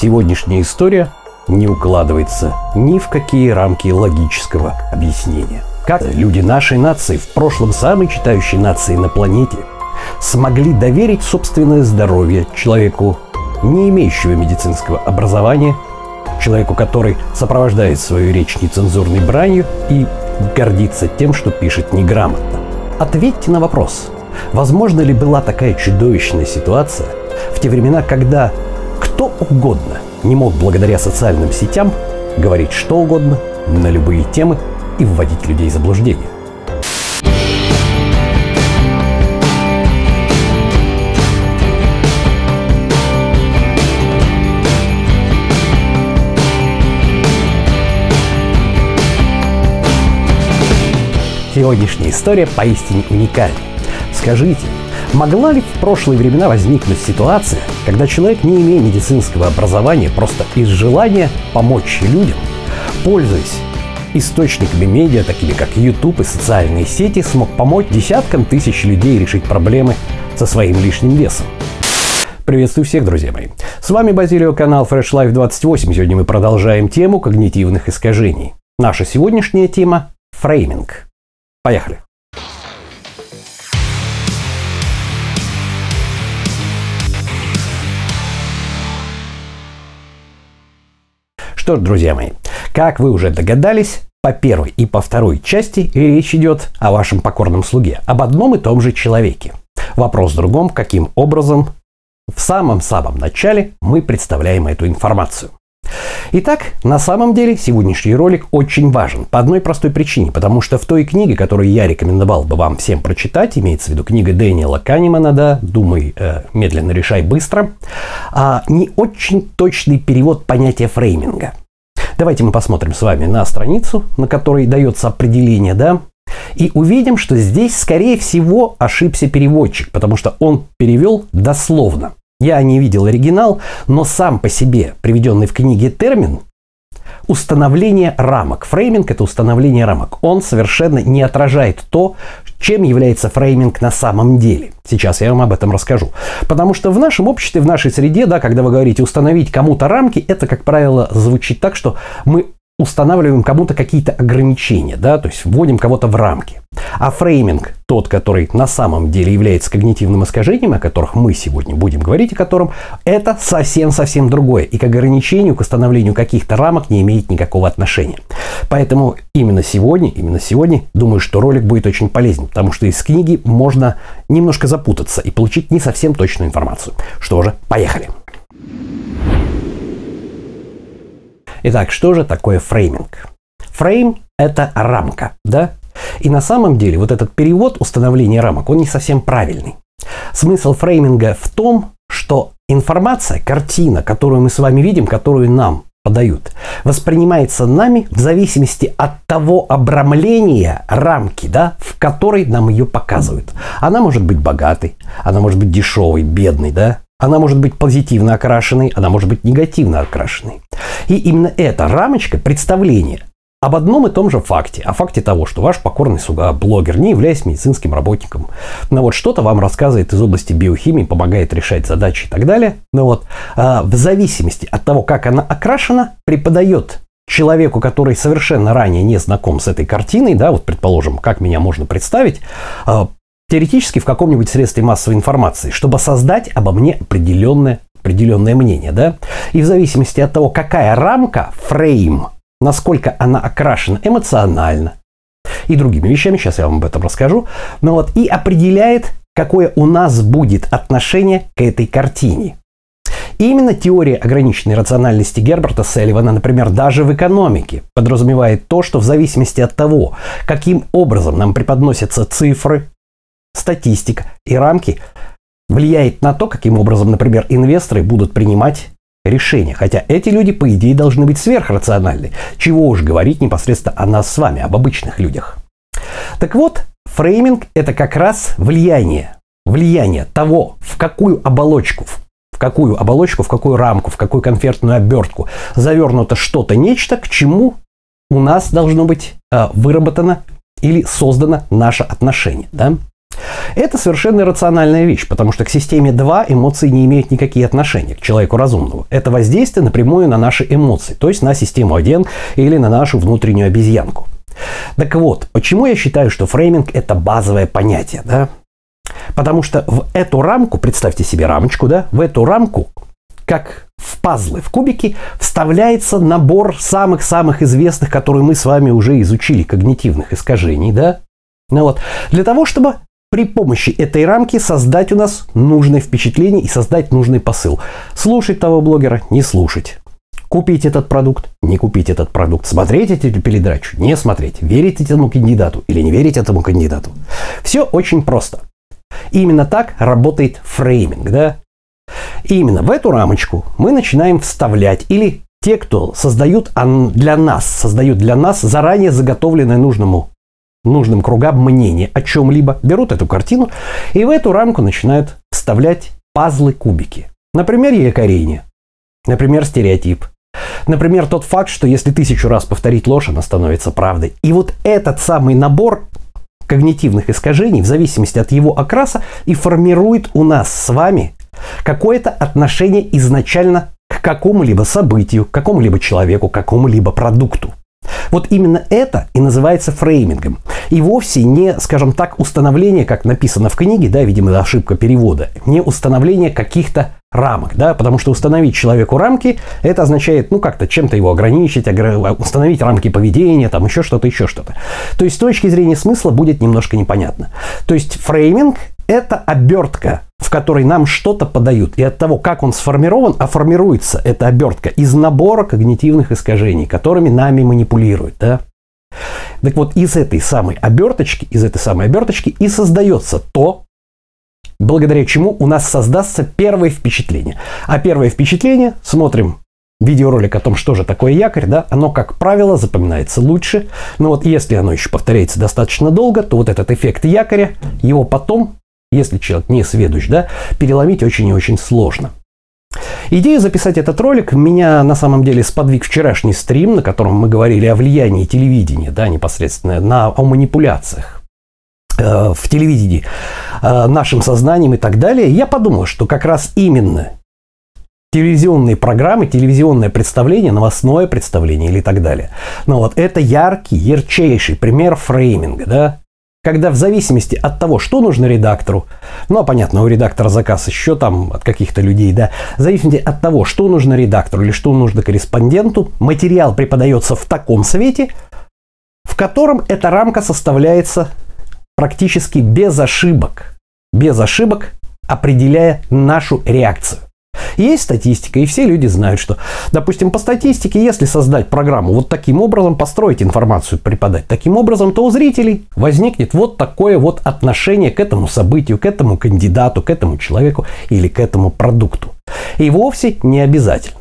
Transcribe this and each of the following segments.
Сегодняшняя история не укладывается ни в какие рамки логического объяснения. Как люди нашей нации, в прошлом самой читающей нации на планете, смогли доверить собственное здоровье человеку, не имеющего медицинского образования, человеку, который сопровождает свою речь нецензурной бранью и гордится тем, что пишет неграмотно. Ответьте на вопрос, возможно ли была такая чудовищная ситуация в те времена, когда кто угодно не мог благодаря социальным сетям говорить что угодно на любые темы и вводить людей в заблуждение. Сегодняшняя история поистине уникальна. Скажите, могла ли в прошлые времена возникнуть ситуация, когда человек, не имея медицинского образования, просто из желания помочь людям, пользуясь источниками медиа, такими как YouTube и социальные сети, смог помочь десяткам тысяч людей решить проблемы со своим лишним весом? Приветствую всех, друзья мои. С вами Базилио, канал Fresh Life 28. Сегодня мы продолжаем тему когнитивных искажений. Наша сегодняшняя тема – фрейминг. Поехали. Что ж, друзья мои, как вы уже догадались, по первой и по второй части речь идет о вашем покорном слуге, об одном и том же человеке. Вопрос в другом, каким образом в самом-самом начале мы представляем эту информацию. Итак, на самом деле сегодняшний ролик очень важен по одной простой причине, потому что в той книге, которую я рекомендовал бы вам всем прочитать, имеется в виду книга Дэниела Канемана, да, «Думай, э, медленно, решай быстро», а, не очень точный перевод понятия фрейминга. Давайте мы посмотрим с вами на страницу, на которой дается определение, да, и увидим, что здесь, скорее всего, ошибся переводчик, потому что он перевел дословно. Я не видел оригинал, но сам по себе приведенный в книге термин установление рамок. Фрейминг – это установление рамок. Он совершенно не отражает то, чем является фрейминг на самом деле. Сейчас я вам об этом расскажу. Потому что в нашем обществе, в нашей среде, да, когда вы говорите установить кому-то рамки, это, как правило, звучит так, что мы устанавливаем кому-то какие-то ограничения, да, то есть вводим кого-то в рамки. А фрейминг, тот, который на самом деле является когнитивным искажением, о которых мы сегодня будем говорить, о котором, это совсем-совсем другое. И к ограничению, к установлению каких-то рамок не имеет никакого отношения. Поэтому именно сегодня, именно сегодня, думаю, что ролик будет очень полезен, потому что из книги можно немножко запутаться и получить не совсем точную информацию. Что же, поехали. Итак, что же такое фрейминг? Фрейм – это рамка, да? И на самом деле вот этот перевод установления рамок, он не совсем правильный. Смысл фрейминга в том, что информация, картина, которую мы с вами видим, которую нам подают, воспринимается нами в зависимости от того обрамления рамки, да, в которой нам ее показывают. Она может быть богатой, она может быть дешевой, бедной, да, она может быть позитивно окрашенной, она может быть негативно окрашенной. И именно эта рамочка представления об одном и том же факте, о факте того, что ваш покорный слуга, блогер, не являясь медицинским работником, но вот что-то вам рассказывает из области биохимии, помогает решать задачи и так далее, но вот а, в зависимости от того, как она окрашена, преподает человеку, который совершенно ранее не знаком с этой картиной, да, вот предположим, как меня можно представить, а, теоретически в каком-нибудь средстве массовой информации, чтобы создать обо мне определенное, определенное мнение. Да? И в зависимости от того, какая рамка, фрейм, насколько она окрашена эмоционально и другими вещами, сейчас я вам об этом расскажу, но вот и определяет, какое у нас будет отношение к этой картине. И именно теория ограниченной рациональности Герберта Селливана, например, даже в экономике, подразумевает то, что в зависимости от того, каким образом нам преподносятся цифры, статистика и рамки влияет на то, каким образом, например, инвесторы будут принимать решения. Хотя эти люди, по идее, должны быть сверхрациональны. Чего уж говорить непосредственно о нас с вами, об обычных людях. Так вот, фрейминг – это как раз влияние. Влияние того, в какую оболочку, в какую оболочку, в какую рамку, в какую конфетную обертку завернуто что-то, нечто, к чему у нас должно быть э, выработано или создано наше отношение. Да? Это совершенно рациональная вещь, потому что к системе 2 эмоции не имеют никакие отношения к человеку разумному. Это воздействие напрямую на наши эмоции, то есть на систему 1 или на нашу внутреннюю обезьянку. Так вот, почему я считаю, что фрейминг – это базовое понятие, да? Потому что в эту рамку, представьте себе рамочку, да, в эту рамку, как в пазлы, в кубики, вставляется набор самых-самых известных, которые мы с вами уже изучили, когнитивных искажений, да? Ну вот, для того, чтобы при помощи этой рамки создать у нас нужное впечатление и создать нужный посыл. Слушать того блогера, не слушать. Купить этот продукт, не купить этот продукт, смотреть эту передачу, не смотреть, верить этому кандидату или не верить этому кандидату. Все очень просто. Именно так работает фрейминг, да? И именно в эту рамочку мы начинаем вставлять или те, кто создают для нас, создают для нас заранее заготовленное нужному нужным кругам мнение о чем-либо, берут эту картину и в эту рамку начинают вставлять пазлы-кубики. Например, якорение. Например, стереотип. Например, тот факт, что если тысячу раз повторить ложь, она становится правдой. И вот этот самый набор когнитивных искажений, в зависимости от его окраса, и формирует у нас с вами какое-то отношение изначально к какому-либо событию, к какому-либо человеку, к какому-либо продукту. Вот именно это и называется фреймингом. И вовсе не, скажем так, установление, как написано в книге, да, видимо, ошибка перевода, не установление каких-то рамок, да, потому что установить человеку рамки, это означает, ну, как-то чем-то его ограничить, установить рамки поведения, там еще что-то, еще что-то. То есть с точки зрения смысла будет немножко непонятно. То есть фрейминг – это обертка, в которой нам что-то подают. И от того, как он сформирован, а формируется эта обертка из набора когнитивных искажений, которыми нами манипулируют, да. Так вот, из этой самой оберточки, из этой самой оберточки и создается то, благодаря чему у нас создастся первое впечатление. А первое впечатление, смотрим видеоролик о том, что же такое якорь, да, оно, как правило, запоминается лучше. Но вот если оно еще повторяется достаточно долго, то вот этот эффект якоря, его потом, если человек не сведущ, да, переломить очень и очень сложно. Идея записать этот ролик меня на самом деле сподвиг вчерашний стрим, на котором мы говорили о влиянии телевидения, да, непосредственно, на, о манипуляциях. Э, в телевидении э, нашим сознанием и так далее, я подумал, что как раз именно телевизионные программы, телевизионное представление, новостное представление или так далее. Но вот это яркий, ярчайший пример фрейминга, да, когда в зависимости от того, что нужно редактору, ну, а понятно, у редактора заказ еще там от каких-то людей, да, в зависимости от того, что нужно редактору или что нужно корреспонденту, материал преподается в таком свете, в котором эта рамка составляется практически без ошибок, без ошибок определяя нашу реакцию. Есть статистика, и все люди знают, что, допустим, по статистике, если создать программу вот таким образом, построить информацию, преподать таким образом, то у зрителей возникнет вот такое вот отношение к этому событию, к этому кандидату, к этому человеку или к этому продукту. И вовсе не обязательно.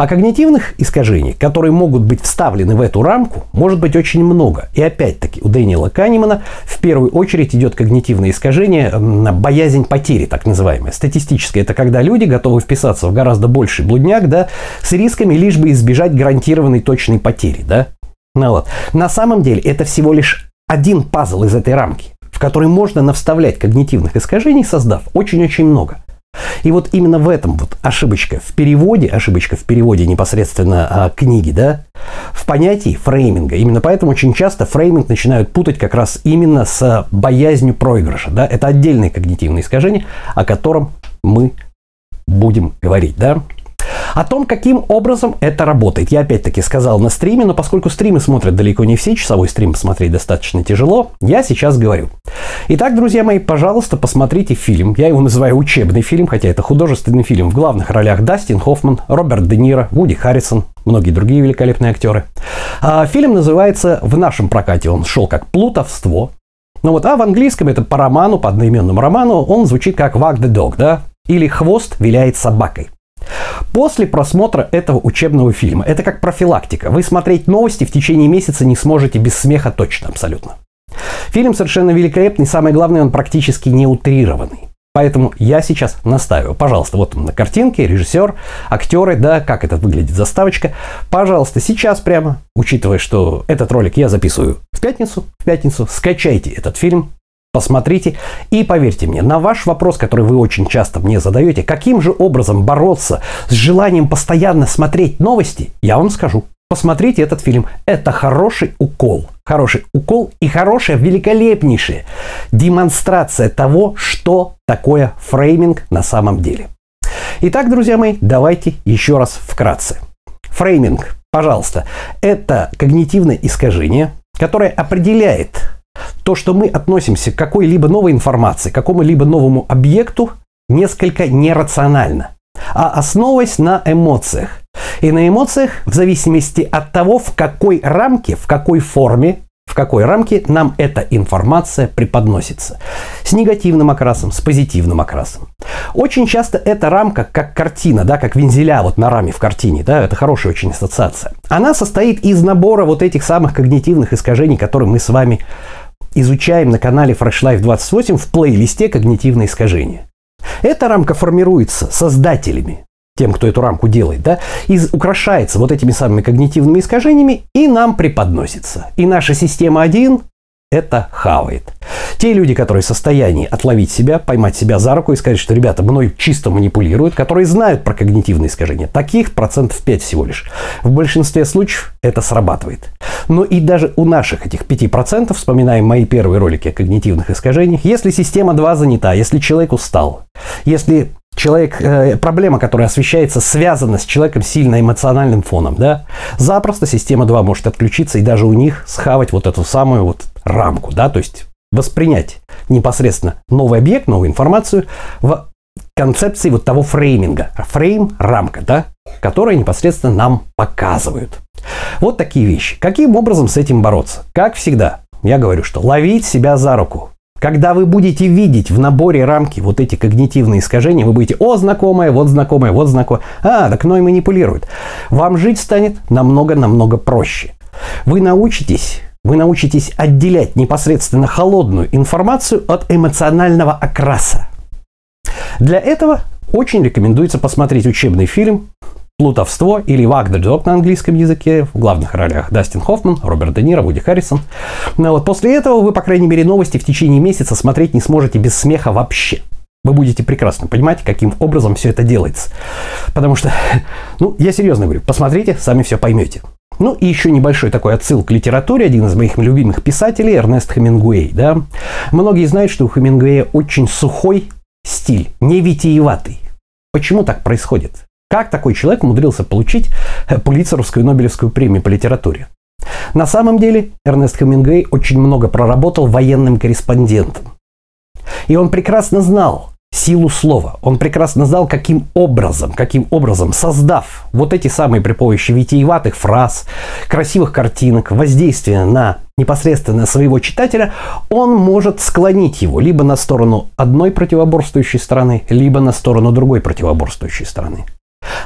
А когнитивных искажений, которые могут быть вставлены в эту рамку, может быть очень много. И опять-таки у Дэниела Канемана в первую очередь идет когнитивное искажение, боязнь потери, так называемая. Статистическое – это когда люди готовы вписаться в гораздо больший блудняк, да, с рисками лишь бы избежать гарантированной точной потери, да. Ну вот. На самом деле это всего лишь один пазл из этой рамки, в который можно навставлять когнитивных искажений, создав очень-очень много. И вот именно в этом вот ошибочка в переводе, ошибочка в переводе непосредственно а, книги, да, в понятии фрейминга. Именно поэтому очень часто фрейминг начинают путать как раз именно с боязнью проигрыша. Да? Это отдельное когнитивное искажение, о котором мы будем говорить. Да? О том, каким образом это работает. Я опять-таки сказал на стриме, но поскольку стримы смотрят далеко не все, часовой стрим посмотреть достаточно тяжело, я сейчас говорю. Итак, друзья мои, пожалуйста, посмотрите фильм. Я его называю учебный фильм, хотя это художественный фильм. В главных ролях Дастин Хоффман, Роберт Де Ниро, Вуди Харрисон, многие другие великолепные актеры. А, фильм называется, в нашем прокате он шел как «Плутовство», ну вот, а в английском это по роману, по одноименному роману, он звучит как «Wag the dog», да? Или «Хвост виляет собакой». После просмотра этого учебного фильма, это как профилактика, вы смотреть новости в течение месяца не сможете без смеха точно, абсолютно. Фильм совершенно великолепный, самое главное, он практически не утрированный. Поэтому я сейчас настаиваю. Пожалуйста, вот на картинке, режиссер, актеры, да, как это выглядит заставочка. Пожалуйста, сейчас прямо, учитывая, что этот ролик я записываю в пятницу, в пятницу, скачайте этот фильм, посмотрите. И поверьте мне, на ваш вопрос, который вы очень часто мне задаете, каким же образом бороться с желанием постоянно смотреть новости, я вам скажу. Посмотрите этот фильм. Это хороший укол. Хороший укол и хорошая, великолепнейшая демонстрация того, что такое фрейминг на самом деле. Итак, друзья мои, давайте еще раз вкратце. Фрейминг, пожалуйста, это когнитивное искажение, которое определяет то, что мы относимся к какой-либо новой информации, к какому-либо новому объекту несколько нерационально, а основываясь на эмоциях. И на эмоциях в зависимости от того, в какой рамке, в какой форме в какой рамке нам эта информация преподносится. С негативным окрасом, с позитивным окрасом. Очень часто эта рамка как картина, да, как вензеля вот на раме в картине, да, это хорошая очень ассоциация. Она состоит из набора вот этих самых когнитивных искажений, которые мы с вами изучаем на канале Fresh Life 28 в плейлисте «Когнитивные искажения». Эта рамка формируется создателями, тем, кто эту рамку делает, да, и украшается вот этими самыми когнитивными искажениями и нам преподносится. И наша система 1 это хавает. Те люди, которые в состоянии отловить себя, поймать себя за руку и сказать, что ребята мной чисто манипулируют, которые знают про когнитивные искажения, таких процентов 5 всего лишь. В большинстве случаев это срабатывает. Но и даже у наших этих 5%, вспоминаем мои первые ролики о когнитивных искажениях, если система 2 занята, если человек устал, если человек, э, проблема, которая освещается, связана с человеком сильно эмоциональным фоном, да, запросто система 2 может отключиться и даже у них схавать вот эту самую вот рамку, да, то есть воспринять непосредственно новый объект, новую информацию в концепции вот того фрейминга. Фрейм – рамка, да, которая непосредственно нам показывают. Вот такие вещи. Каким образом с этим бороться? Как всегда, я говорю, что ловить себя за руку, когда вы будете видеть в наборе рамки вот эти когнитивные искажения, вы будете, о, знакомое, вот знакомое, вот знакомое. А, так мной манипулирует. Вам жить станет намного-намного проще. Вы научитесь вы научитесь отделять непосредственно холодную информацию от эмоционального окраса. Для этого очень рекомендуется посмотреть учебный фильм «Плутовство» или «Вагнер Док» на английском языке. В главных ролях Дастин Хоффман, Роберт Де Ниро, Вуди Харрисон. Но ну вот после этого вы, по крайней мере, новости в течение месяца смотреть не сможете без смеха вообще. Вы будете прекрасно понимать, каким образом все это делается. Потому что, ну, я серьезно говорю, посмотрите, сами все поймете. Ну и еще небольшой такой отсыл к литературе. Один из моих любимых писателей, Эрнест Хемингуэй. Да? Многие знают, что у Хемингуэя очень сухой стиль, не витиеватый. Почему так происходит? Как такой человек умудрился получить Пулитцеровскую Нобелевскую премию по литературе? На самом деле Эрнест Хемингуэй очень много проработал военным корреспондентом. И он прекрасно знал силу слова. Он прекрасно знал, каким образом, каким образом, создав вот эти самые при помощи витиеватых фраз, красивых картинок, воздействия на непосредственно своего читателя, он может склонить его либо на сторону одной противоборствующей стороны, либо на сторону другой противоборствующей стороны.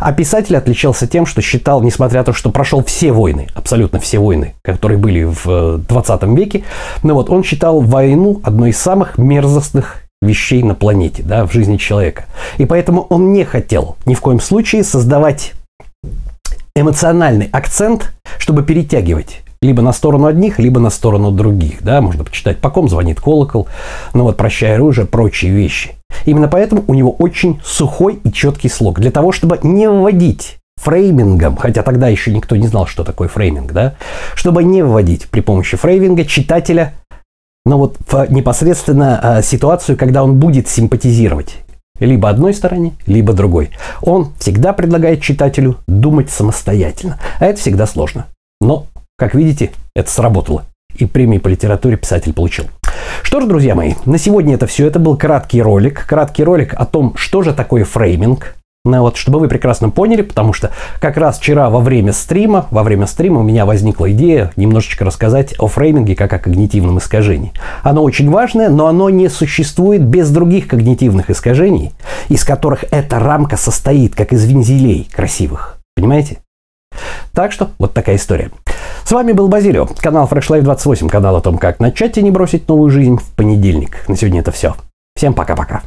А писатель отличался тем, что считал, несмотря на то, что прошел все войны, абсолютно все войны, которые были в 20 веке, ну вот, он считал войну одной из самых мерзостных вещей на планете, да, в жизни человека. И поэтому он не хотел ни в коем случае создавать эмоциональный акцент, чтобы перетягивать либо на сторону одних, либо на сторону других. Да? Можно почитать, по ком звонит колокол, ну вот прощай оружие, прочие вещи. Именно поэтому у него очень сухой и четкий слог. Для того, чтобы не вводить фреймингом, хотя тогда еще никто не знал, что такое фрейминг, да, чтобы не вводить при помощи фрейминга читателя, но вот в непосредственно а, ситуацию, когда он будет симпатизировать либо одной стороне, либо другой. Он всегда предлагает читателю думать самостоятельно, а это всегда сложно. Но, как видите, это сработало. И премии по литературе писатель получил. Что ж, друзья мои, на сегодня это все. Это был краткий ролик. Краткий ролик о том, что же такое фрейминг. Ну, вот, чтобы вы прекрасно поняли, потому что как раз вчера во время стрима, во время стрима у меня возникла идея немножечко рассказать о фрейминге как о когнитивном искажении. Оно очень важное, но оно не существует без других когнитивных искажений, из которых эта рамка состоит, как из вензелей красивых. Понимаете? Так что вот такая история. С вами был Базилио, канал Fresh Life 28, канал о том, как начать и не бросить новую жизнь в понедельник. На сегодня это все. Всем пока-пока.